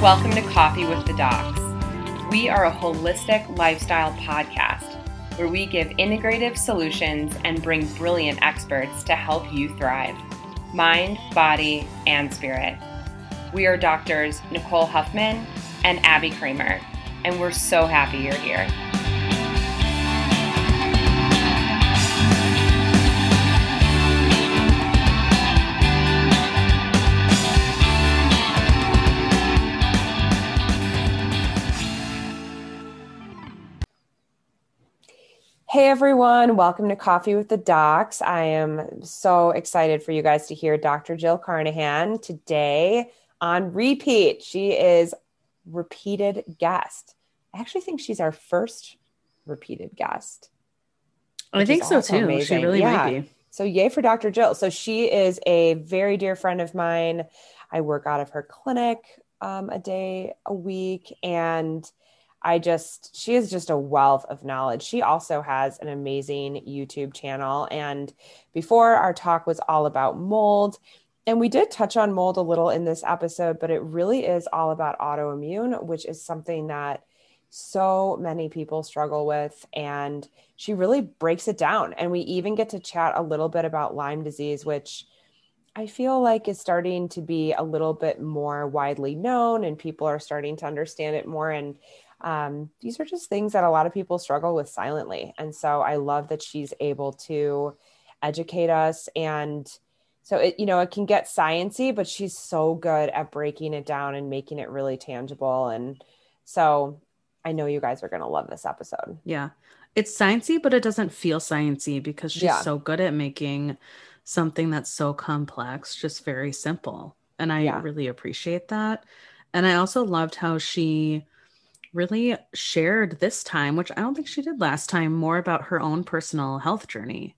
Welcome to Coffee with the Docs. We are a holistic lifestyle podcast where we give integrative solutions and bring brilliant experts to help you thrive mind, body, and spirit. We are doctors Nicole Huffman and Abby Kramer, and we're so happy you're here. Hey everyone, welcome to Coffee with the Docs. I am so excited for you guys to hear Dr. Jill Carnahan today on repeat. She is repeated guest. I actually think she's our first repeated guest. I think so too. Amazing. She really yeah. might be. So yay for Dr. Jill. So she is a very dear friend of mine. I work out of her clinic um, a day a week and I just, she is just a wealth of knowledge. She also has an amazing YouTube channel. And before our talk was all about mold. And we did touch on mold a little in this episode, but it really is all about autoimmune, which is something that so many people struggle with. And she really breaks it down. And we even get to chat a little bit about Lyme disease, which I feel like is starting to be a little bit more widely known and people are starting to understand it more. And um, these are just things that a lot of people struggle with silently. And so I love that she's able to educate us and so it you know it can get sciency but she's so good at breaking it down and making it really tangible and so i know you guys are going to love this episode yeah it's sciency but it doesn't feel sciency because she's yeah. so good at making something that's so complex just very simple and i yeah. really appreciate that and i also loved how she really shared this time, which I don't think she did last time, more about her own personal health journey.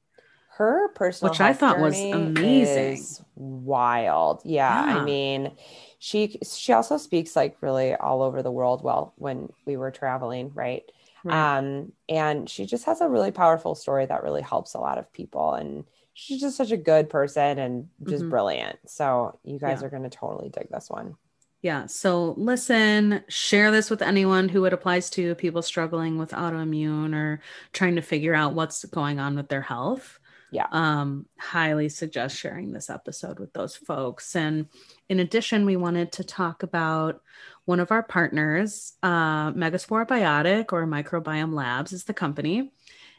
Her personal, which I thought was amazing, wild. Yeah, yeah, I mean, she she also speaks like really all over the world. Well, when we were traveling, right? right. Um, and she just has a really powerful story that really helps a lot of people, and she's just such a good person and just mm-hmm. brilliant. So you guys yeah. are going to totally dig this one. Yeah. So listen, share this with anyone who it applies to people struggling with autoimmune or trying to figure out what's going on with their health. Yeah. Um, highly suggest sharing this episode with those folks. And in addition, we wanted to talk about one of our partners, uh, MegaSporeBiotic or Microbiome Labs is the company.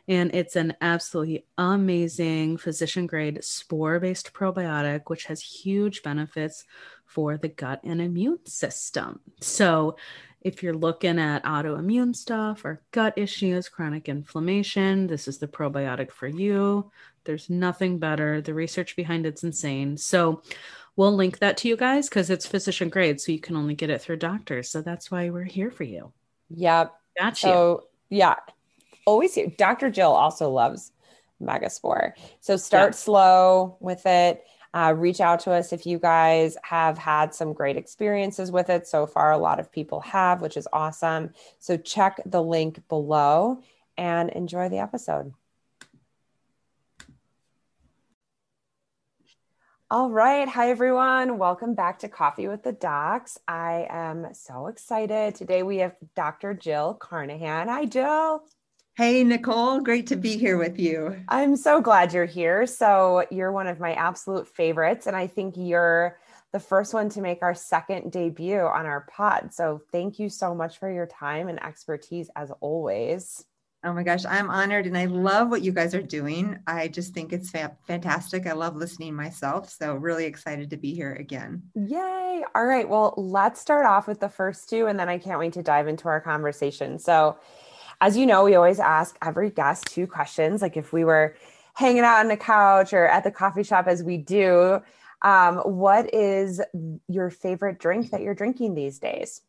And it's an absolutely amazing physician grade spore based probiotic, which has huge benefits for the gut and immune system. So, if you're looking at autoimmune stuff or gut issues, chronic inflammation, this is the probiotic for you. There's nothing better. The research behind it's insane. So, we'll link that to you guys because it's physician grade. So, you can only get it through doctors. So, that's why we're here for you. Yep. Gotcha. So, yeah, always here. Dr. Jill also loves Megaspore. So, start yeah. slow with it uh, reach out to us if you guys have had some great experiences with it. So far, a lot of people have, which is awesome. So check the link below and enjoy the episode. All right. Hi, everyone. Welcome back to Coffee with the Docs. I am so excited. Today we have Dr. Jill Carnahan. Hi, Jill. Hey, Nicole, great to be here with you. I'm so glad you're here. So, you're one of my absolute favorites, and I think you're the first one to make our second debut on our pod. So, thank you so much for your time and expertise as always. Oh my gosh, I'm honored and I love what you guys are doing. I just think it's fa- fantastic. I love listening myself. So, really excited to be here again. Yay. All right. Well, let's start off with the first two, and then I can't wait to dive into our conversation. So, as you know, we always ask every guest two questions. Like if we were hanging out on the couch or at the coffee shop, as we do, um, what is your favorite drink that you're drinking these days?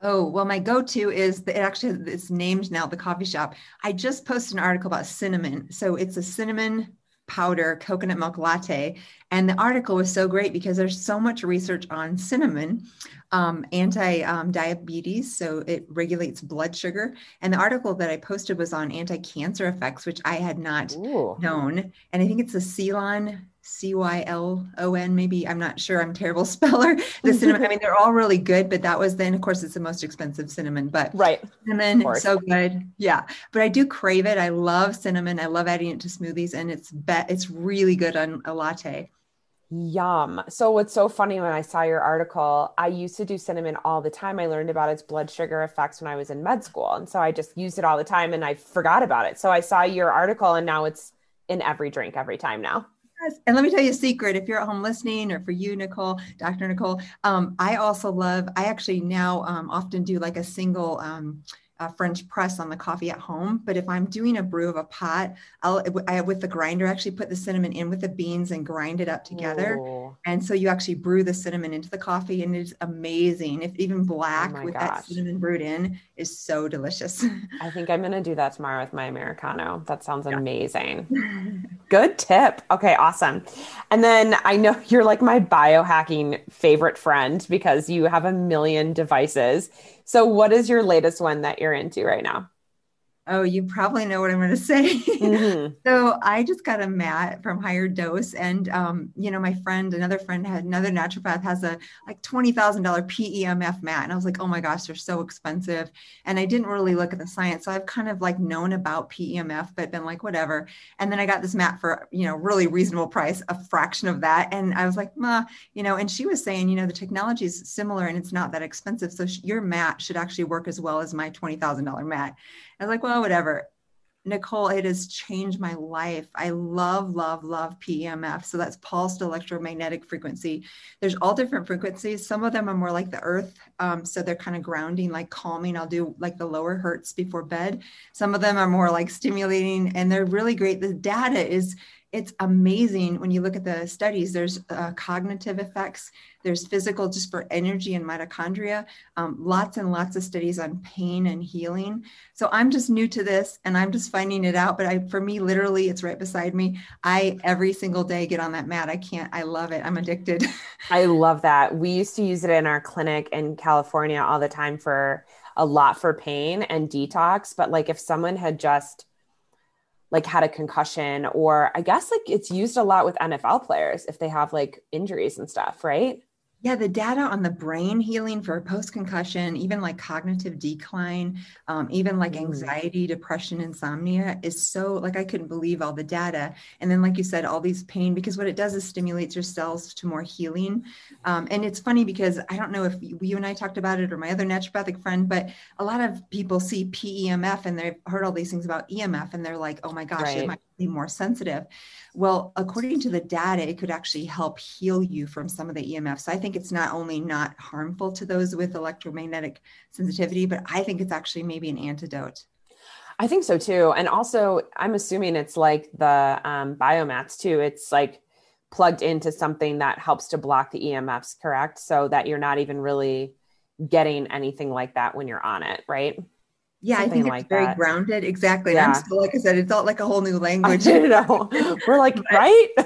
Oh, well, my go to is the, it actually it's named now the coffee shop. I just posted an article about cinnamon. So it's a cinnamon powder coconut milk latte. And the article was so great because there's so much research on cinnamon, um, anti um, diabetes. So it regulates blood sugar. And the article that I posted was on anti cancer effects, which I had not Ooh. known. And I think it's a Ceylon C Y L O N. Maybe I'm not sure. I'm terrible speller. The cinnamon. I mean, they're all really good, but that was then, of course, it's the most expensive cinnamon. But right, cinnamon, so good. Yeah, but I do crave it. I love cinnamon. I love adding it to smoothies, and it's bet it's really good on a latte. Yum. So what's so funny when I saw your article, I used to do cinnamon all the time. I learned about its blood sugar effects when I was in med school. And so I just used it all the time and I forgot about it. So I saw your article and now it's in every drink every time now. Yes. And let me tell you a secret. If you're at home listening, or for you, Nicole, Dr. Nicole, um, I also love, I actually now um, often do like a single um, uh, French press on the coffee at home. But if I'm doing a brew of a pot, I'll I, with the grinder actually put the cinnamon in with the beans and grind it up together. Ooh. And so you actually brew the cinnamon into the coffee, and it's amazing. If even black oh with gosh. that cinnamon brewed in is so delicious. I think I'm gonna do that tomorrow with my americano. That sounds yeah. amazing. Good tip. Okay, awesome. And then I know you're like my biohacking favorite friend because you have a million devices. So, what is your latest one that you're into right now? Oh, you probably know what I'm going to say. Mm-hmm. so I just got a mat from Higher Dose, and um, you know, my friend, another friend, had another naturopath has a like twenty thousand dollar PEMF mat, and I was like, oh my gosh, they're so expensive, and I didn't really look at the science, so I've kind of like known about PEMF, but been like whatever. And then I got this mat for you know really reasonable price, a fraction of that, and I was like, ma, you know, and she was saying, you know, the technology is similar and it's not that expensive, so sh- your mat should actually work as well as my twenty thousand dollar mat. I was like, well, whatever. Nicole, it has changed my life. I love, love, love PEMF. So that's pulsed electromagnetic frequency. There's all different frequencies. Some of them are more like the earth. Um, so they're kind of grounding, like calming. I'll do like the lower hertz before bed. Some of them are more like stimulating and they're really great. The data is it's amazing when you look at the studies. There's uh, cognitive effects, there's physical just for energy and mitochondria, um, lots and lots of studies on pain and healing. So I'm just new to this and I'm just finding it out. But I, for me, literally, it's right beside me. I every single day get on that mat. I can't, I love it. I'm addicted. I love that. We used to use it in our clinic in California all the time for a lot for pain and detox. But like if someone had just, like had a concussion or I guess like it's used a lot with NFL players if they have like injuries and stuff, right? Yeah, the data on the brain healing for post concussion, even like cognitive decline, um, even like mm. anxiety, depression, insomnia is so like I couldn't believe all the data. And then, like you said, all these pain, because what it does is stimulates your cells to more healing. Um, and it's funny because I don't know if you and I talked about it or my other naturopathic friend, but a lot of people see PEMF and they've heard all these things about EMF and they're like, oh my gosh, right. it might be more sensitive. Well, according to the data, it could actually help heal you from some of the EMFs. So I think it's not only not harmful to those with electromagnetic sensitivity, but I think it's actually maybe an antidote. I think so too. And also, I'm assuming it's like the um, biomats too. It's like plugged into something that helps to block the EMFs, correct? So that you're not even really getting anything like that when you're on it, right? Yeah, Something I think it's like very that. grounded. Exactly. Yeah. I'm still, like I said, it's all like a whole new language. You know, we're like, right?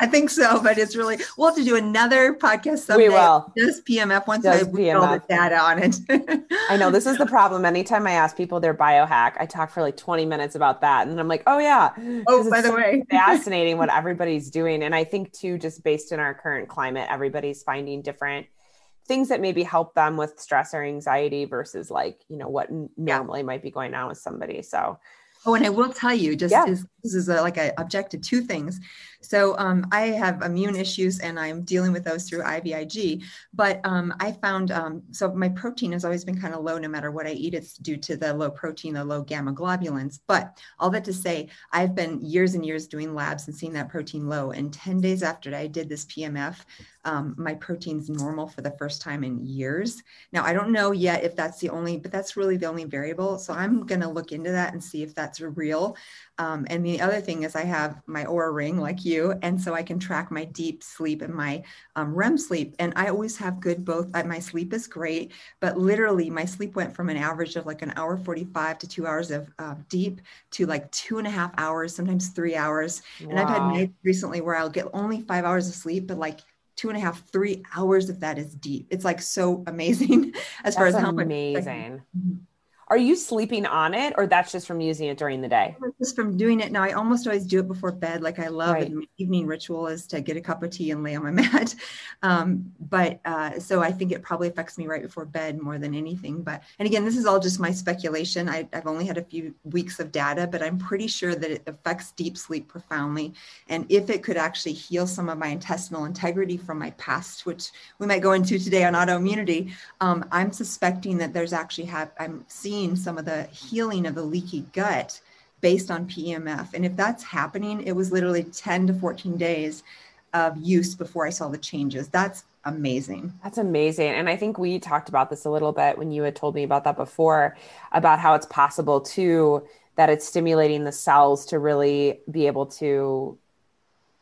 I think so, but it's really, we'll have to do another podcast someday. We will. Just PEMF once I put all the data on it. I know this is the problem. Anytime I ask people their biohack, I talk for like 20 minutes about that. And I'm like, oh yeah. Oh, by the so way, fascinating what everybody's doing. And I think too, just based in our current climate, everybody's finding different things that maybe help them with stress or anxiety versus like you know what normally yeah. might be going on with somebody so Oh, and I will tell you, just yeah. as, is a, like I object to two things. So um, I have immune issues, and I'm dealing with those through IVIG. But um, I found um, so my protein has always been kind of low, no matter what I eat. It's due to the low protein, the low gamma globulins. But all that to say, I've been years and years doing labs and seeing that protein low. And 10 days after I did this PEMF, um, my protein's normal for the first time in years. Now I don't know yet if that's the only, but that's really the only variable. So I'm going to look into that and see if that's real. Um, and the other thing is I have my Oura ring like you, and so I can track my deep sleep and my um, REM sleep. And I always have good both. Uh, my sleep is great, but literally my sleep went from an average of like an hour 45 to two hours of uh, deep to like two and a half hours, sometimes three hours. Wow. And I've had nights recently where I'll get only five hours of sleep, but like two and a half, three hours of that is deep. It's like so amazing as That's far as how amazing. Much, are you sleeping on it or that's just from using it during the day? Just from doing it. Now I almost always do it before bed. Like I love right. it. evening ritual is to get a cup of tea and lay on my mat. Um, but uh, so I think it probably affects me right before bed more than anything. But and again, this is all just my speculation. I, I've only had a few weeks of data, but I'm pretty sure that it affects deep sleep profoundly. And if it could actually heal some of my intestinal integrity from my past, which we might go into today on autoimmunity, um, I'm suspecting that there's actually have I'm seeing seeing some of the healing of the leaky gut based on PEMF. And if that's happening, it was literally 10 to 14 days of use before I saw the changes. That's amazing. That's amazing. And I think we talked about this a little bit when you had told me about that before about how it's possible too that it's stimulating the cells to really be able to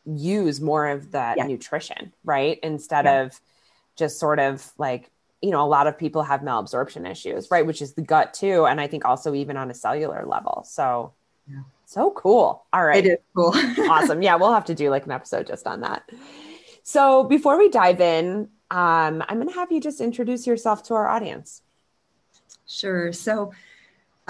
use more of that yeah. nutrition, right? Instead yeah. of just sort of like you know, a lot of people have malabsorption issues, right? Which is the gut too. And I think also even on a cellular level. So, yeah. so cool. All right. It is cool. awesome. Yeah. We'll have to do like an episode just on that. So before we dive in, um, I'm going to have you just introduce yourself to our audience. Sure. So,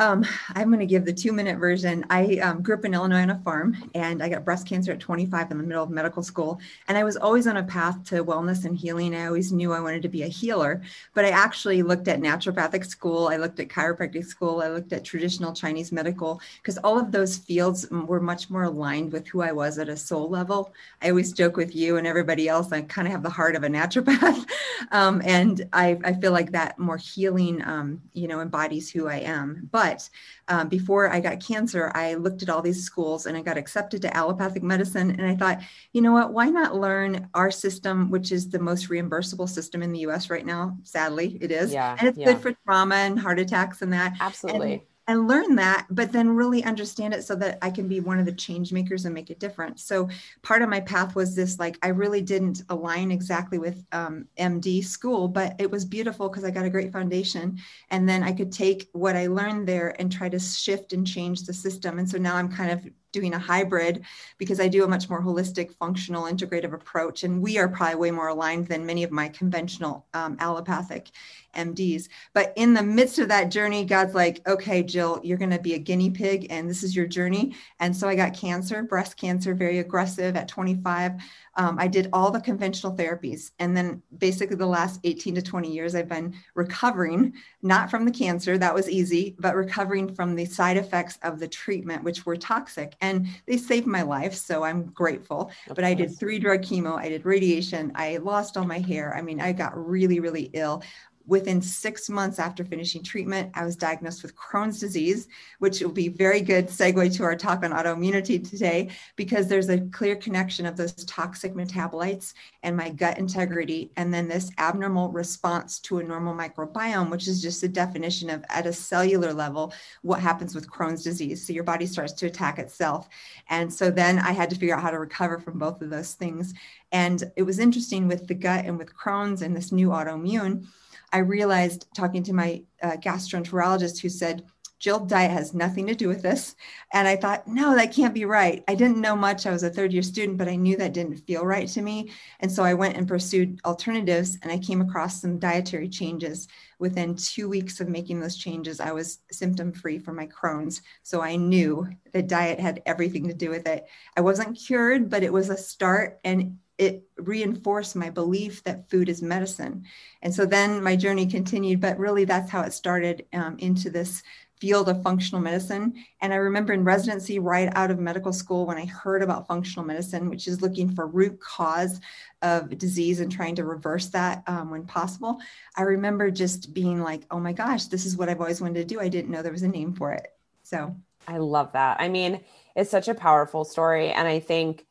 um, I'm going to give the two minute version. I um, grew up in Illinois on a farm and I got breast cancer at 25 in the middle of medical school. And I was always on a path to wellness and healing. I always knew I wanted to be a healer, but I actually looked at naturopathic school. I looked at chiropractic school. I looked at traditional Chinese medical because all of those fields were much more aligned with who I was at a soul level. I always joke with you and everybody else, I kind of have the heart of a naturopath. um, and I, I, feel like that more healing, um, you know, embodies who I am. But but um, before I got cancer, I looked at all these schools and I got accepted to allopathic medicine. And I thought, you know what, why not learn our system, which is the most reimbursable system in the US right now? Sadly, it is. Yeah, and it's yeah. good for trauma and heart attacks and that. Absolutely. And, and learn that, but then really understand it so that I can be one of the change makers and make a difference. So part of my path was this like, I really didn't align exactly with um, MD school, but it was beautiful because I got a great foundation. And then I could take what I learned there and try to shift and change the system. And so now I'm kind of doing a hybrid because I do a much more holistic, functional, integrative approach. And we are probably way more aligned than many of my conventional um, allopathic MDs. But in the midst of that journey, God's like, okay, Jill, you're going to be a guinea pig and this is your journey. And so I got cancer, breast cancer, very aggressive at 25 um, I did all the conventional therapies. And then basically the last 18 to 20 years, I've been recovering, not from the cancer, that was easy, but recovering from the side effects of the treatment, which were toxic. And they saved my life. So I'm grateful. But I did three drug chemo, I did radiation, I lost all my hair. I mean, I got really, really ill. Within six months after finishing treatment, I was diagnosed with Crohn's disease, which will be very good segue to our talk on autoimmunity today, because there's a clear connection of those toxic metabolites and my gut integrity, and then this abnormal response to a normal microbiome, which is just a definition of at a cellular level what happens with Crohn's disease. So your body starts to attack itself. And so then I had to figure out how to recover from both of those things. And it was interesting with the gut and with Crohn's and this new autoimmune I realized talking to my uh, gastroenterologist who said, Jill, diet has nothing to do with this. And I thought, no, that can't be right. I didn't know much. I was a third year student, but I knew that didn't feel right to me. And so I went and pursued alternatives and I came across some dietary changes. Within two weeks of making those changes, I was symptom free for my Crohn's. So I knew that diet had everything to do with it. I wasn't cured, but it was a start. And it reinforced my belief that food is medicine. And so then my journey continued, but really that's how it started um, into this field of functional medicine. And I remember in residency, right out of medical school, when I heard about functional medicine, which is looking for root cause of disease and trying to reverse that um, when possible, I remember just being like, oh my gosh, this is what I've always wanted to do. I didn't know there was a name for it. So I love that. I mean, it's such a powerful story. And I think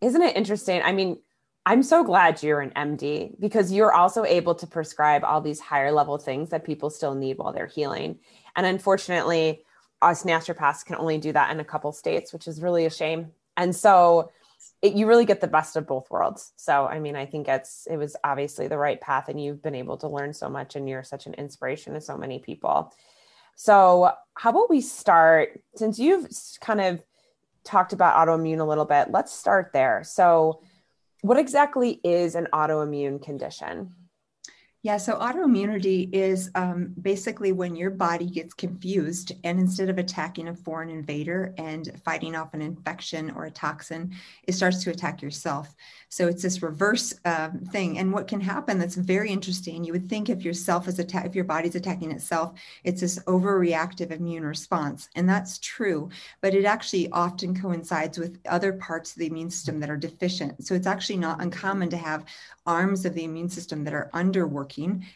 isn't it interesting? I mean, I'm so glad you're an MD because you're also able to prescribe all these higher level things that people still need while they're healing. And unfortunately, us naturopaths can only do that in a couple states, which is really a shame. And so it, you really get the best of both worlds. So, I mean, I think it's it was obviously the right path, and you've been able to learn so much, and you're such an inspiration to so many people. So, how about we start since you've kind of talked about autoimmune a little bit. Let's start there. So, what exactly is an autoimmune condition? Yeah, so autoimmunity is um, basically when your body gets confused, and instead of attacking a foreign invader and fighting off an infection or a toxin, it starts to attack yourself. So it's this reverse um, thing. And what can happen that's very interesting, you would think if yourself is attack, if your body's attacking itself, it's this overreactive immune response, and that's true. But it actually often coincides with other parts of the immune system that are deficient. So it's actually not uncommon to have arms of the immune system that are underworking,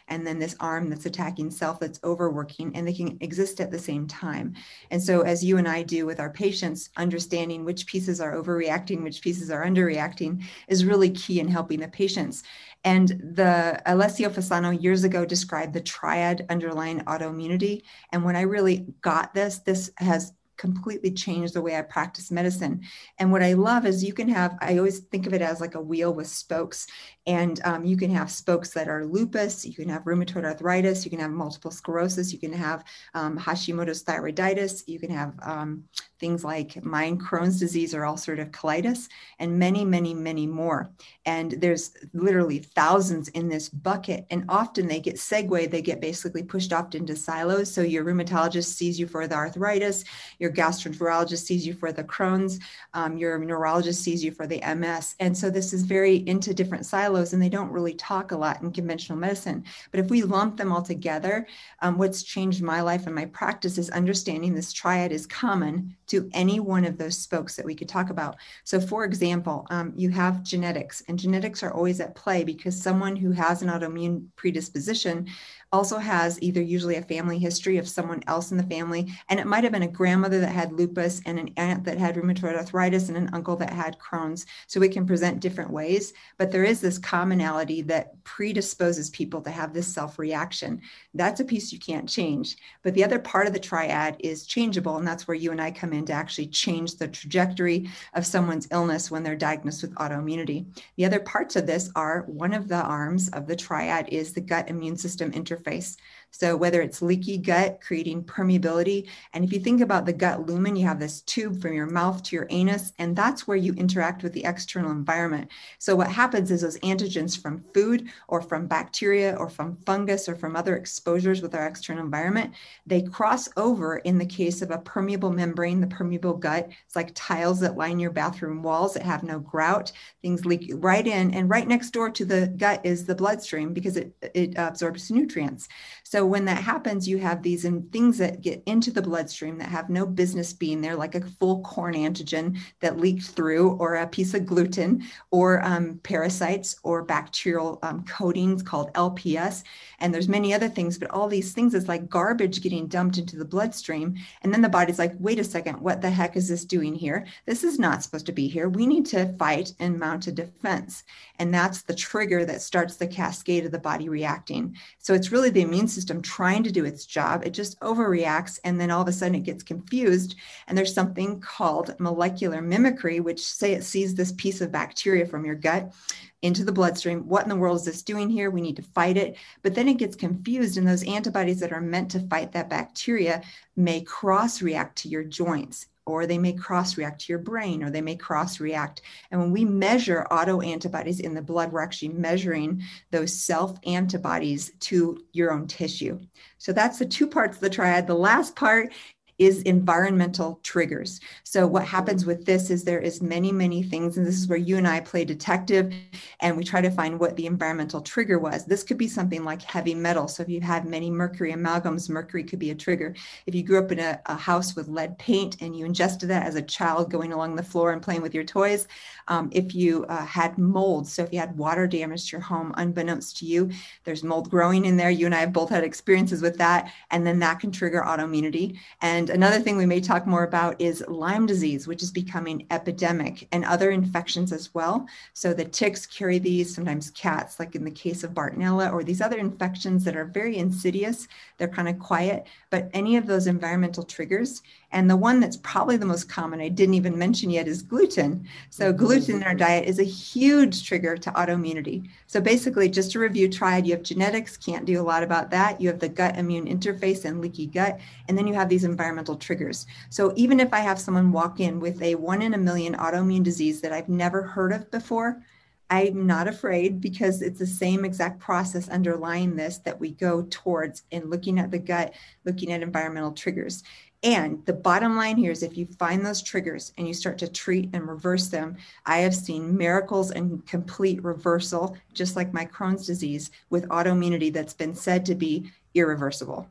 and then this arm that's attacking self that's overworking, and they can exist at the same time. And so, as you and I do with our patients, understanding which pieces are overreacting, which pieces are underreacting is really key in helping the patients. And the Alessio Fasano years ago described the triad underlying autoimmunity. And when I really got this, this has completely changed the way I practice medicine. And what I love is you can have, I always think of it as like a wheel with spokes. And um, you can have spokes that are lupus, you can have rheumatoid arthritis, you can have multiple sclerosis, you can have um, Hashimoto's thyroiditis, you can have um, things like mine Crohn's disease or ulcerative colitis, and many, many, many more. And there's literally thousands in this bucket. And often they get segued, they get basically pushed off into silos. So your rheumatologist sees you for the arthritis, your gastroenterologist sees you for the Crohn's, um, your neurologist sees you for the MS. And so this is very into different silos, and they don't really talk a lot in conventional medicine. But if we lump them all together, um, what's changed my life and my practice is understanding this triad is common to any one of those spokes that we could talk about. So, for example, um, you have genetics, and genetics are always at play because someone who has an autoimmune predisposition also has either usually a family history of someone else in the family, and it might have been a grandmother that had lupus and an aunt that had rheumatoid arthritis and an uncle that had Crohn's. So we can present different ways, but there is this commonality that predisposes people to have this self reaction. That's a piece you can't change. But the other part of the triad is changeable, and that's where you and I come in to actually change the trajectory of someone's illness when they're diagnosed with autoimmunity. The other parts of this are one of the arms of the triad is the gut immune system interface interface. So whether it's leaky gut, creating permeability, and if you think about the gut lumen, you have this tube from your mouth to your anus, and that's where you interact with the external environment. So what happens is those antigens from food or from bacteria or from fungus or from other exposures with our external environment, they cross over in the case of a permeable membrane, the permeable gut. It's like tiles that line your bathroom walls that have no grout. Things leak right in, and right next door to the gut is the bloodstream because it, it absorbs nutrients. So when that happens, you have these and things that get into the bloodstream that have no business being there, like a full corn antigen that leaked through, or a piece of gluten, or um, parasites, or bacterial um, coatings called LPS. And there's many other things, but all these things is like garbage getting dumped into the bloodstream. And then the body's like, wait a second, what the heck is this doing here? This is not supposed to be here. We need to fight and mount a defense. And that's the trigger that starts the cascade of the body reacting. So it's really the immune system trying to do its job. It just overreacts and then all of a sudden it gets confused. And there's something called molecular mimicry, which say it sees this piece of bacteria from your gut into the bloodstream. What in the world is this doing here? We need to fight it. But then it gets confused, and those antibodies that are meant to fight that bacteria may cross react to your joints or they may cross react to your brain, or they may cross react. And when we measure auto antibodies in the blood, we're actually measuring those self antibodies to your own tissue. So that's the two parts of the triad. The last part is environmental triggers. So what happens with this is there is many, many things, and this is where you and I play detective and we try to find what the environmental trigger was. This could be something like heavy metal. So if you have many mercury amalgams, mercury could be a trigger. If you grew up in a, a house with lead paint and you ingested that as a child going along the floor and playing with your toys, um, if you uh, had mold, so if you had water damage to your home unbeknownst to you, there's mold growing in there. You and I have both had experiences with that, and then that can trigger autoimmunity. And and another thing we may talk more about is Lyme disease, which is becoming epidemic, and other infections as well. So the ticks carry these, sometimes cats, like in the case of Bartonella, or these other infections that are very insidious. They're kind of quiet, but any of those environmental triggers. And the one that's probably the most common, I didn't even mention yet, is gluten. So mm-hmm. gluten in our diet is a huge trigger to autoimmunity. So basically, just to review, triad, you have genetics, can't do a lot about that. You have the gut immune interface and leaky gut, and then you have these environmental environmental triggers. So even if I have someone walk in with a one in a million autoimmune disease that I've never heard of before, I'm not afraid because it's the same exact process underlying this that we go towards in looking at the gut, looking at environmental triggers. And the bottom line here is if you find those triggers and you start to treat and reverse them, I have seen miracles and complete reversal, just like my Crohn's disease with autoimmunity that's been said to be irreversible.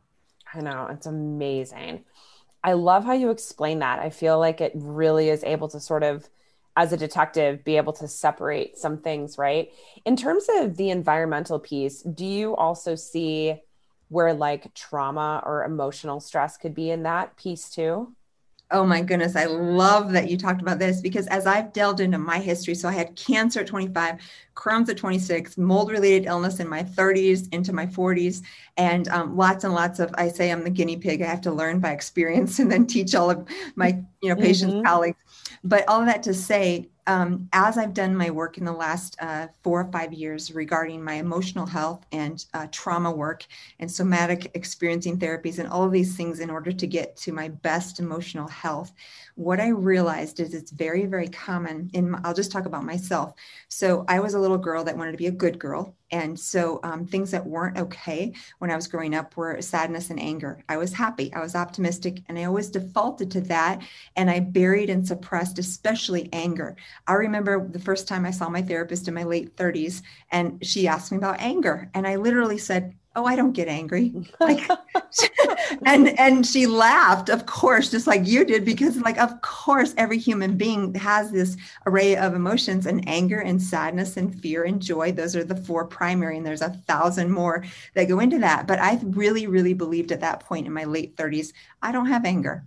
I know, it's amazing. I love how you explain that. I feel like it really is able to sort of as a detective be able to separate some things, right? In terms of the environmental piece, do you also see where like trauma or emotional stress could be in that piece too? Oh my goodness, I love that you talked about this because as I've delved into my history, so I had cancer at 25, Crohn's at 26, mold related illness in my 30s into my 40s, and um, lots and lots of, I say I'm the guinea pig. I have to learn by experience and then teach all of my you know patients, mm-hmm. colleagues. But all of that to say, um, as I've done my work in the last uh, four or five years regarding my emotional health and uh, trauma work and somatic experiencing therapies and all of these things in order to get to my best emotional health, what I realized is it's very, very common. In I'll just talk about myself. So I was a little girl that wanted to be a good girl, and so um, things that weren't okay when I was growing up were sadness and anger. I was happy, I was optimistic, and I always defaulted to that. And I buried and suppressed, especially anger. I remember the first time I saw my therapist in my late 30s, and she asked me about anger. And I literally said, oh i don't get angry. Like and and she laughed of course just like you did because like of course every human being has this array of emotions and anger and sadness and fear and joy. Those are the four primary and there's a thousand more that go into that. But i really really believed at that point in my late 30s i don't have anger.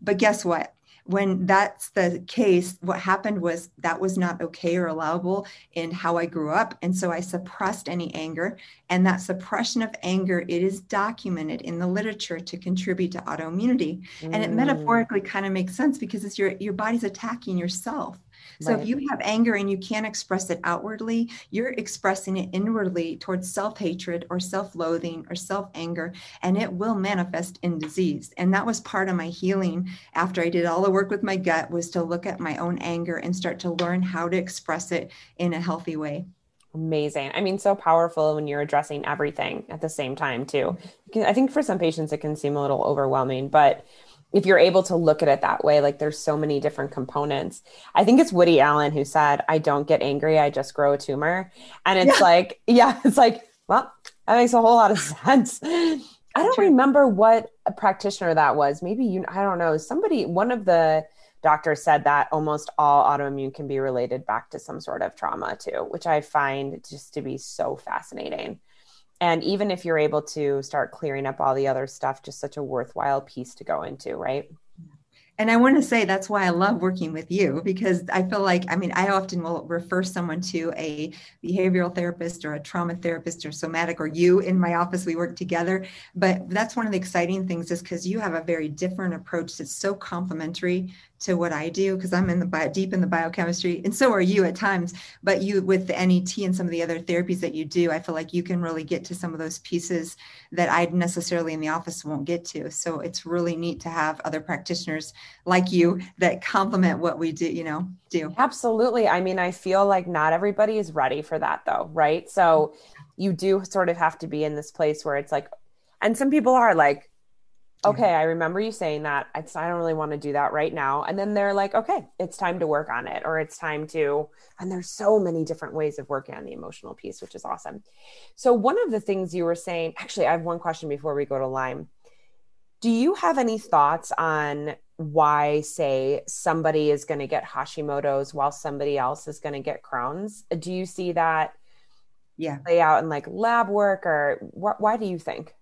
But guess what when that's the case, what happened was that was not okay or allowable in how I grew up. And so I suppressed any anger. And that suppression of anger, it is documented in the literature to contribute to autoimmunity. Mm. And it mm. metaphorically kind of makes sense because it's your, your body's attacking yourself. So right. if you have anger and you can't express it outwardly, you're expressing it inwardly towards self hatred or self loathing or self anger, and it will manifest in disease. And that was part of my healing after I did all the work with my gut was to look at my own anger and start to learn how to express it in a healthy way. Amazing. I mean, so powerful when you're addressing everything at the same time, too. Mm-hmm. I think for some patients, it can seem a little overwhelming, but if you're able to look at it that way, like there's so many different components. I think it's Woody Allen who said, I don't get angry, I just grow a tumor. And it's yeah. like, yeah, it's like, well, that makes a whole lot of sense. I don't remember what a practitioner that was. Maybe you, I don't know. Somebody, one of the doctors said that almost all autoimmune can be related back to some sort of trauma too, which I find just to be so fascinating and even if you're able to start clearing up all the other stuff just such a worthwhile piece to go into right and I want to say that's why I love working with you because I feel like, I mean, I often will refer someone to a behavioral therapist or a trauma therapist or somatic or you in my office. We work together. But that's one of the exciting things is because you have a very different approach that's so complementary to what I do because I'm in the bio, deep in the biochemistry, and so are you at times. But you, with the NET and some of the other therapies that you do, I feel like you can really get to some of those pieces that I necessarily in the office won't get to. So it's really neat to have other practitioners like you that complement what we do. You know, do absolutely. I mean, I feel like not everybody is ready for that, though, right? So you do sort of have to be in this place where it's like, and some people are like Mm-hmm. okay, I remember you saying that. I don't really want to do that right now. And then they're like, okay, it's time to work on it, or it's time to, and there's so many different ways of working on the emotional piece, which is awesome. So, one of the things you were saying, actually, I have one question before we go to Lyme. Do you have any thoughts on why, say, somebody is going to get Hashimoto's while somebody else is going to get Crohn's? Do you see that yeah. play out in like lab work, or wh- why do you think?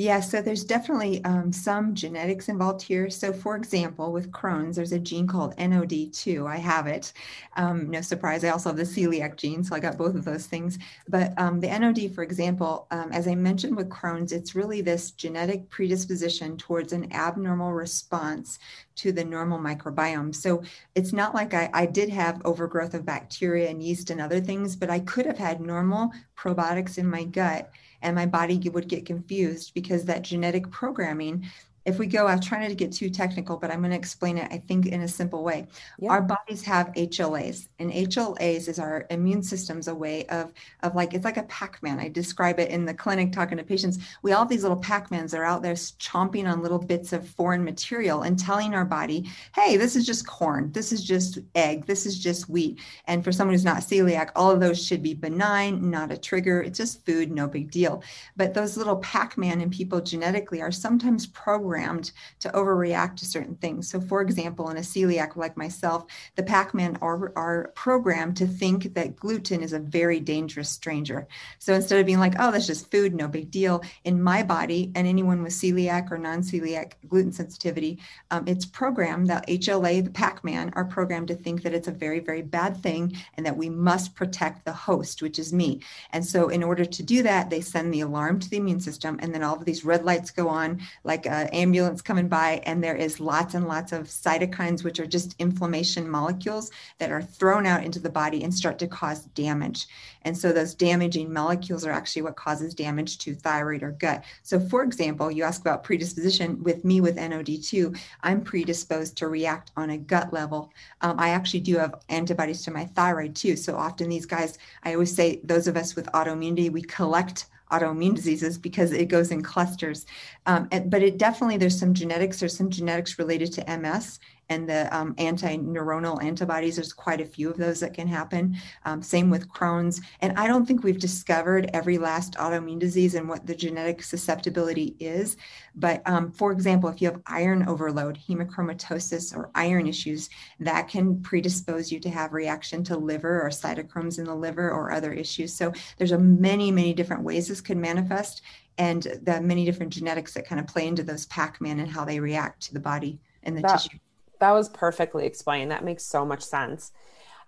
Yeah, so there's definitely um, some genetics involved here. So, for example, with Crohn's, there's a gene called NOD2. I have it. Um, no surprise. I also have the celiac gene, so I got both of those things. But um, the NOD, for example, um, as I mentioned with Crohn's, it's really this genetic predisposition towards an abnormal response to the normal microbiome. So, it's not like I, I did have overgrowth of bacteria and yeast and other things, but I could have had normal probiotics in my gut and my body would get confused because that genetic programming if we go, I'm trying not to get too technical, but I'm going to explain it, I think, in a simple way. Yeah. Our bodies have HLAs, and HLAs is our immune system's a way of, of like, it's like a Pac Man. I describe it in the clinic talking to patients. We all have these little Pac Mans that are out there chomping on little bits of foreign material and telling our body, hey, this is just corn, this is just egg, this is just wheat. And for someone who's not celiac, all of those should be benign, not a trigger. It's just food, no big deal. But those little Pac Man in people genetically are sometimes programmed programmed to overreact to certain things. So, for example, in a celiac like myself, the Pac Man are, are programmed to think that gluten is a very dangerous stranger. So, instead of being like, oh, that's just food, no big deal, in my body and anyone with celiac or non celiac gluten sensitivity, um, it's programmed that HLA, the Pac Man, are programmed to think that it's a very, very bad thing and that we must protect the host, which is me. And so, in order to do that, they send the alarm to the immune system, and then all of these red lights go on, like uh, ambulance coming by, and there is lots and lots of cytokines, which are just inflammation molecules that are thrown out into the body and start to cause damage. And so those damaging molecules are actually what causes damage to thyroid or gut. So, for example, you ask about predisposition with me with NOD2, I'm predisposed to react on a gut level. Um, I actually do have antibodies to my thyroid too. So, often these guys, I always say, those of us with autoimmunity, we collect autoimmune diseases because it goes in clusters. Um, but it definitely, there's some genetics, there's some genetics related to MS and the um, anti-neuronal antibodies. There's quite a few of those that can happen. Um, same with Crohn's. And I don't think we've discovered every last autoimmune disease and what the genetic susceptibility is. But um, for example, if you have iron overload, hemochromatosis, or iron issues, that can predispose you to have reaction to liver or cytochromes in the liver or other issues. So there's a many, many different ways this could manifest and the many different genetics that kind of play into those Pac-Man and how they react to the body and the that, tissue that was perfectly explained. That makes so much sense.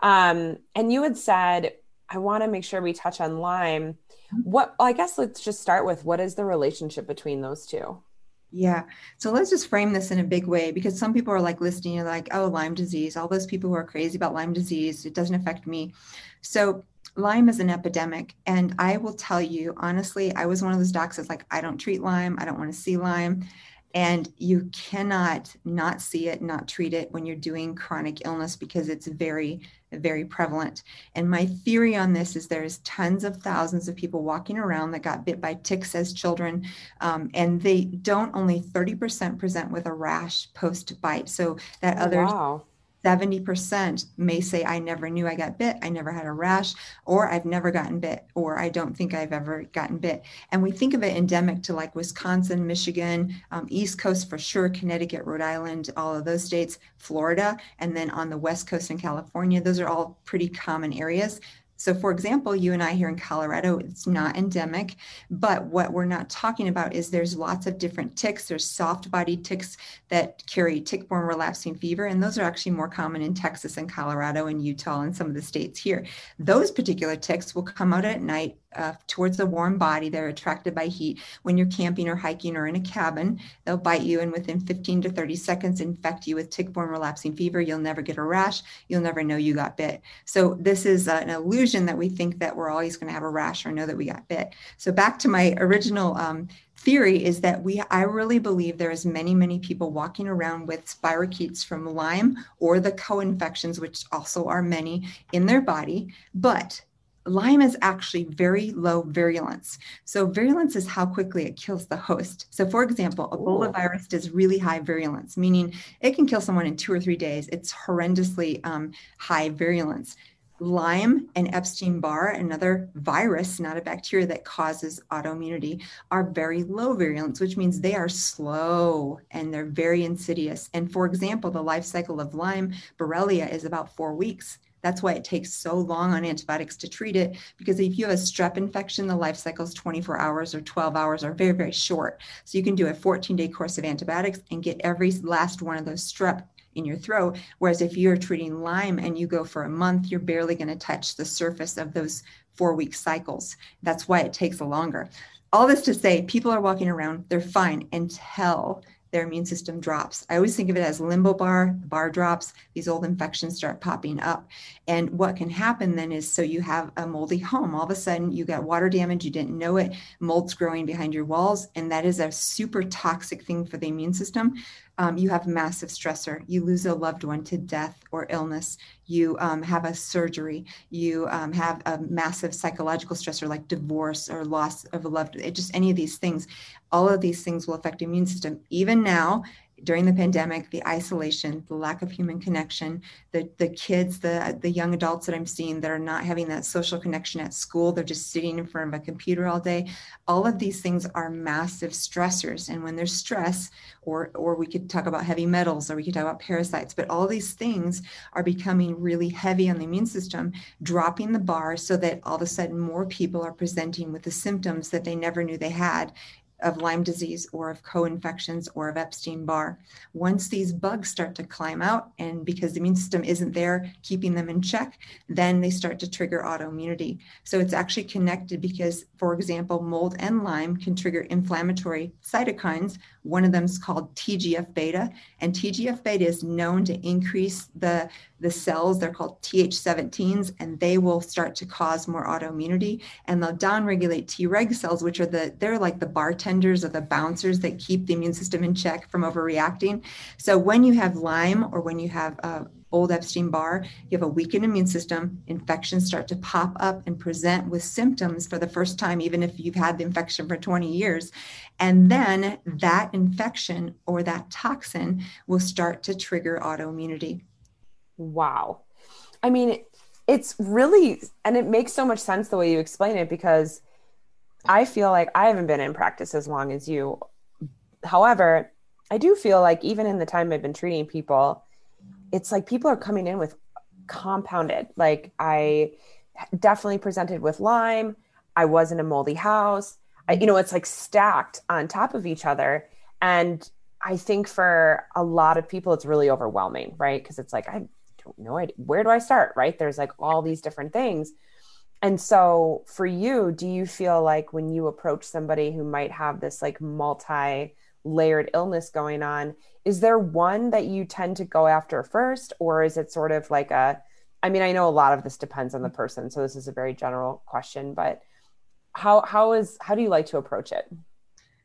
Um, and you had said, I want to make sure we touch on Lyme. What I guess let's just start with what is the relationship between those two? Yeah. So let's just frame this in a big way because some people are like listening, you're like, oh, Lyme disease, all those people who are crazy about Lyme disease, it doesn't affect me. So Lyme is an epidemic. And I will tell you, honestly, I was one of those docs that's like, I don't treat Lyme. I don't want to see Lyme. And you cannot not see it, not treat it when you're doing chronic illness because it's very, very prevalent. And my theory on this is there's tons of thousands of people walking around that got bit by ticks as children, um, and they don't only 30% present with a rash post bite. So that other wow. 70% may say, I never knew I got bit, I never had a rash, or I've never gotten bit, or I don't think I've ever gotten bit. And we think of it endemic to like Wisconsin, Michigan, um, East Coast for sure, Connecticut, Rhode Island, all of those states, Florida, and then on the West Coast in California. Those are all pretty common areas. So, for example, you and I here in Colorado, it's not endemic, but what we're not talking about is there's lots of different ticks. There's soft bodied ticks that carry tick borne relapsing fever, and those are actually more common in Texas and Colorado and Utah and some of the states here. Those particular ticks will come out at night uh, towards the warm body. They're attracted by heat. When you're camping or hiking or in a cabin, they'll bite you and within 15 to 30 seconds infect you with tick-borne relapsing fever. You'll never get a rash. You'll never know you got bit. So this is uh, an illusion that we think that we're always going to have a rash or know that we got bit. So back to my original um, theory is that we i really believe there is many many people walking around with spirochetes from lyme or the co-infections which also are many in their body but Lyme is actually very low virulence. So, virulence is how quickly it kills the host. So, for example, Ebola Ooh. virus does really high virulence, meaning it can kill someone in two or three days. It's horrendously um, high virulence. Lyme and Epstein Barr, another virus, not a bacteria that causes autoimmunity, are very low virulence, which means they are slow and they're very insidious. And for example, the life cycle of Lyme Borrelia is about four weeks. That's why it takes so long on antibiotics to treat it. Because if you have a strep infection, the life cycle is 24 hours or 12 hours are very, very short. So you can do a 14 day course of antibiotics and get every last one of those strep in your throat. Whereas if you're treating Lyme and you go for a month, you're barely going to touch the surface of those four week cycles. That's why it takes longer. All this to say, people are walking around, they're fine until their immune system drops. I always think of it as limbo bar, the bar drops, these old infections start popping up. And what can happen then is so you have a moldy home. All of a sudden, you got water damage, you didn't know it, mold's growing behind your walls, and that is a super toxic thing for the immune system um, you have massive stressor. You lose a loved one to death or illness. You um, have a surgery. You um, have a massive psychological stressor like divorce or loss of a loved. Just any of these things. All of these things will affect immune system. Even now, during the pandemic, the isolation, the lack of human connection, the the kids, the the young adults that I'm seeing that are not having that social connection at school, they're just sitting in front of a computer all day. All of these things are massive stressors. And when there's stress, or or we could talk about heavy metals, or we could talk about parasites, but all these things are becoming really heavy on the immune system, dropping the bar so that all of a sudden more people are presenting with the symptoms that they never knew they had of Lyme disease or of co-infections or of Epstein-Barr. Once these bugs start to climb out and because the immune system isn't there keeping them in check, then they start to trigger autoimmunity. So it's actually connected because, for example, mold and Lyme can trigger inflammatory cytokines. One of them is called TGF beta, and TGF beta is known to increase the the cells, they're called Th17s, and they will start to cause more autoimmunity. And they'll downregulate Treg cells, which are the, they're like the bartenders or the bouncers that keep the immune system in check from overreacting. So when you have Lyme or when you have uh, old Epstein Barr, you have a weakened immune system, infections start to pop up and present with symptoms for the first time, even if you've had the infection for 20 years. And then that infection or that toxin will start to trigger autoimmunity. Wow. I mean, it's really, and it makes so much sense the way you explain it because I feel like I haven't been in practice as long as you. However, I do feel like even in the time I've been treating people, it's like people are coming in with compounded. Like I definitely presented with Lyme. I was in a moldy house. I, you know, it's like stacked on top of each other. And I think for a lot of people, it's really overwhelming, right? Because it's like, I don't know where do I start, right? There's like all these different things. And so for you, do you feel like when you approach somebody who might have this like multi layered illness going on, is there one that you tend to go after first? Or is it sort of like a, I mean, I know a lot of this depends on the person. So this is a very general question, but how, how is, how do you like to approach it?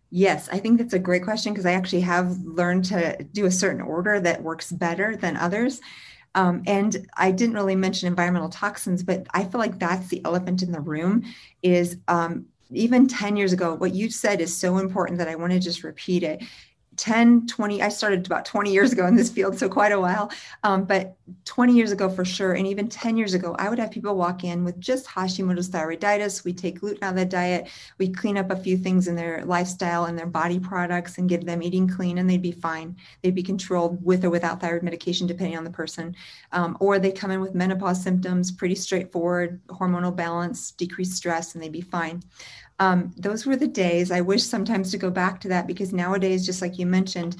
Yes, I think that's a great question because I actually have learned to do a certain order that works better than others. Um, and I didn't really mention environmental toxins, but I feel like that's the elephant in the room. Is um, even 10 years ago, what you said is so important that I want to just repeat it. 10 20 i started about 20 years ago in this field so quite a while. Um, but 20 years ago for sure and even 10 years ago i would have people walk in with just hashimoto's thyroiditis we take gluten out of the diet. We clean up a few things in their lifestyle and their body products and give them eating clean and they'd be fine. They'd be controlled with or without thyroid medication depending on the person. Um, or they come in with menopause symptoms pretty straightforward hormonal balance decreased stress and they'd be fine um, those were the days. I wish sometimes to go back to that because nowadays, just like you mentioned,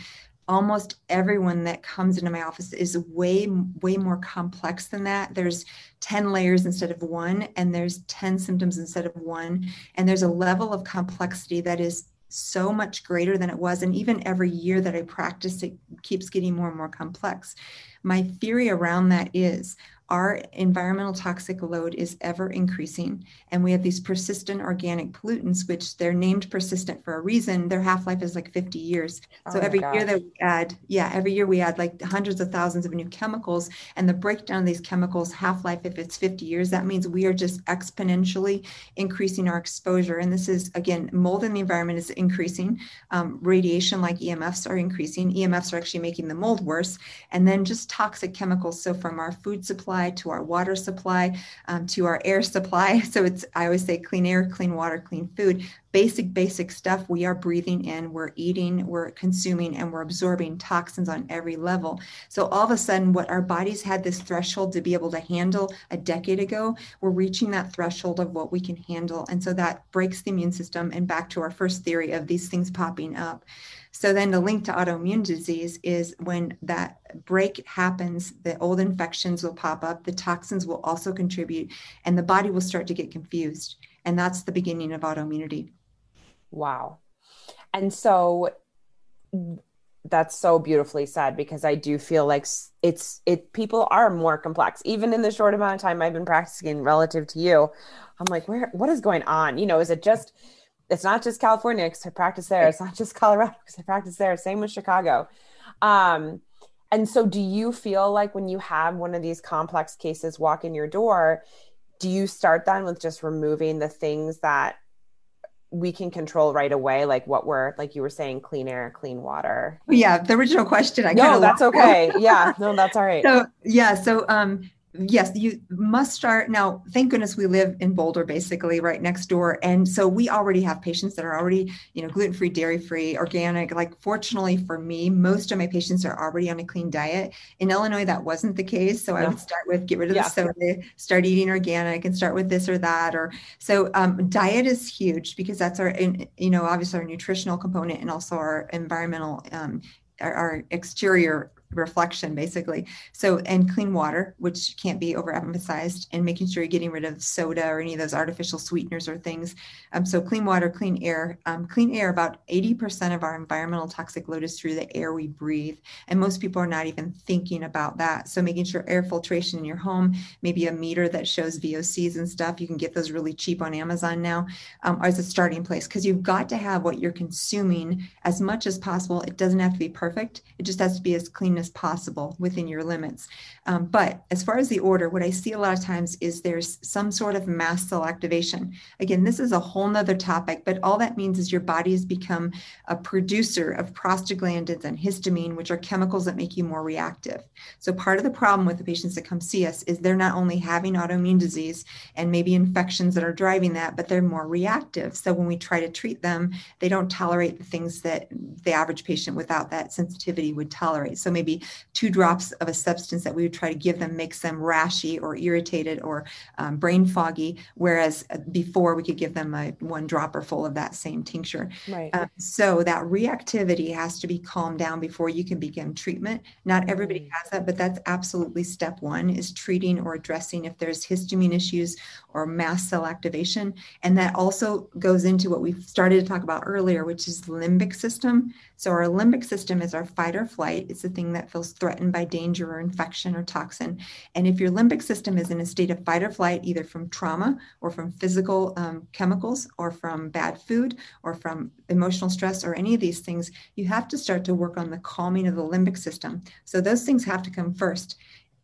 almost everyone that comes into my office is way way more complex than that. There's 10 layers instead of one and there's 10 symptoms instead of one. And there's a level of complexity that is so much greater than it was. And even every year that i practice it keeps getting more and more complex. My theory around that is our environmental toxic load is ever increasing. And we have these persistent organic pollutants, which they're named persistent for a reason. Their half life is like 50 years. Oh so every gosh. year that we add, yeah, every year we add like hundreds of thousands of new chemicals. And the breakdown of these chemicals, half life, if it's 50 years, that means we are just exponentially increasing our exposure. And this is, again, mold in the environment is increasing. Um, radiation like EMFs are increasing. EMFs are actually making the mold worse. And then just toxic chemicals. So from our food supply, supply to our water supply um, to our air supply. So it's i always say clean air clean water clean food. Basic basic stuff we are breathing in we're eating we're consuming and we're absorbing toxins on every level. So all of a sudden what our bodies had this threshold to be able to handle a decade ago we're reaching that threshold of what we can handle. And so that breaks the immune system and back to our first theory of these things popping up so then the link to autoimmune disease is when that break happens, the old infections will pop up, the toxins will also contribute, and the body will start to get confused. And that's the beginning of autoimmunity. Wow. And so that's so beautifully said because I do feel like it's it people are more complex even in the short amount of time I've been practicing relative to you I'm like where what is going on you know is it just it's not just California because I practice there. It's not just Colorado because I practice there. Same with Chicago. Um and so do you feel like when you have one of these complex cases walk in your door do you start then with just removing the things that we can control right away like what we're like you were saying clean air clean water? Yeah the original question i no that's okay. yeah. No that's all right. So yeah so um yes, you must start now. Thank goodness we live in Boulder, basically right next door, and so we already have patients that are already, you know, gluten free, dairy free, organic. Like, fortunately for me, most of my patients are already on a clean diet. In Illinois, that wasn't the case, so no. I would start with get rid of yeah. the soda, start eating organic, and start with this or that. Or so um, diet is huge because that's our, you know, obviously our nutritional component and also our environmental um, our, our, exterior reflection basically. So and clean water which can't be overemphasized and making sure you're getting rid of soda or any of those artificial sweeteners or things. Um, so clean water clean air um, clean air about 80% of our environmental toxic load is through the air we breathe and most people are not even thinking about that. So making sure air filtration in your home maybe a meter that shows vocs and stuff you can get those really cheap on amazon now um, as a starting place because you've got to have what you're consuming as much as possible. It doesn't have to be perfect. It just has to be as clean as possible within your limits. Um, but as far as the order, what I see a lot of times is there's some sort of mast cell activation. Again, this is a whole nother topic, but all that means is your body has become a producer of prostaglandins and histamine, which are chemicals that make you more reactive. So part of the problem with the patients that come see us is they're not only having autoimmune disease and maybe infections that are driving that, but they're more reactive. So when we try to treat them, they don't tolerate the things that the average patient without that sensitivity would tolerate. So maybe two drops of a substance that we would try to give them makes them rashy or irritated or um, brain foggy, whereas uh, before we could give them a one dropper full of that same tincture. Right. Um, so that reactivity has to be calmed down before you can begin treatment. Not everybody mm. has that, but that's absolutely step one is treating or addressing if there's histamine issues or mast cell activation. And that also goes into what we started to talk about earlier, which is the limbic system. So our limbic system is our fight or flight. It's the thing that feels threatened by danger or infection or toxin. And if your limbic system is in a state of fight or flight, either from trauma or from physical um, chemicals or from bad food or from emotional stress or any of these things, you have to start to work on the calming of the limbic system. So those things have to come first.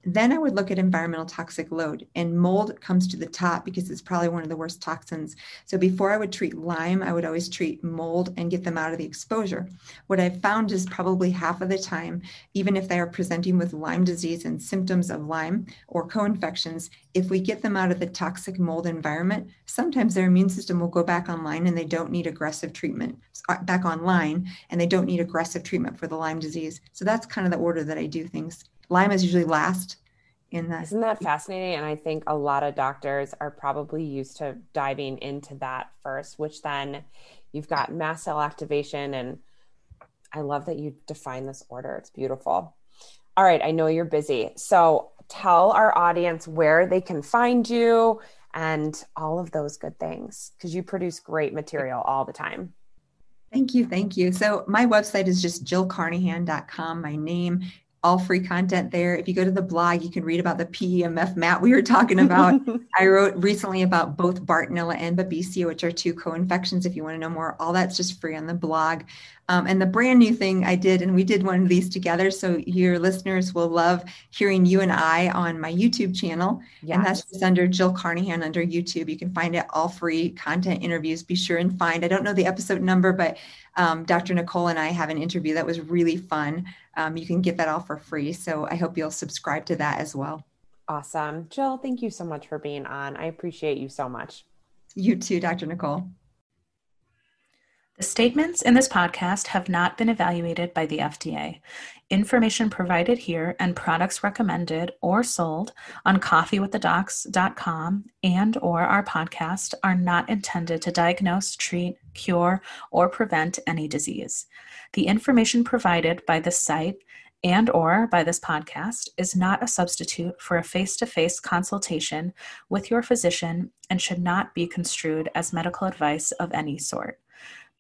Then I would look at environmental toxic load, and mold comes to the top because it's probably one of the worst toxins. So before I would treat Lyme, I would always treat mold and get them out of the exposure. What I've found is probably half of the time, even if they are presenting with Lyme disease and symptoms of Lyme or co infections, if we get them out of the toxic mold environment, sometimes their immune system will go back online and they don't need aggressive treatment, uh, back online, and they don't need aggressive treatment for the Lyme disease. So that's kind of the order that I do things. Lyme is usually last in that. Isn't that fascinating? And I think a lot of doctors are probably used to diving into that first, which then you've got mast cell activation. And I love that you define this order. It's beautiful. All right. I know you're busy. So tell our audience where they can find you and all of those good things because you produce great material all the time. Thank you. Thank you. So, my website is just jillcarnahan.com, my name all free content there. If you go to the blog, you can read about the PEMF mat we were talking about. I wrote recently about both Bartonella and Babesia, which are two co-infections. If you want to know more, all that's just free on the blog. Um, and the brand new thing I did, and we did one of these together, so your listeners will love hearing you and I on my YouTube channel. Yes. And that's just under Jill Carnahan under YouTube. You can find it all free content interviews. Be sure and find. I don't know the episode number, but um, Dr. Nicole and I have an interview that was really fun. Um, you can get that all for free. So I hope you'll subscribe to that as well. Awesome. Jill, thank you so much for being on. I appreciate you so much. You too, Dr. Nicole. The statements in this podcast have not been evaluated by the FDA. Information provided here and products recommended or sold on coffeewiththedocs.com and or our podcast are not intended to diagnose, treat, cure, or prevent any disease. The information provided by this site and or by this podcast is not a substitute for a face-to-face consultation with your physician and should not be construed as medical advice of any sort.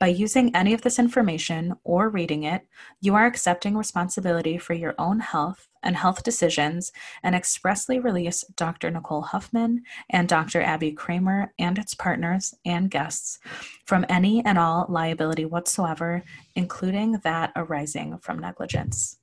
By using any of this information or reading it, you are accepting responsibility for your own health and health decisions and expressly release Dr. Nicole Huffman and Dr. Abby Kramer and its partners and guests from any and all liability whatsoever, including that arising from negligence.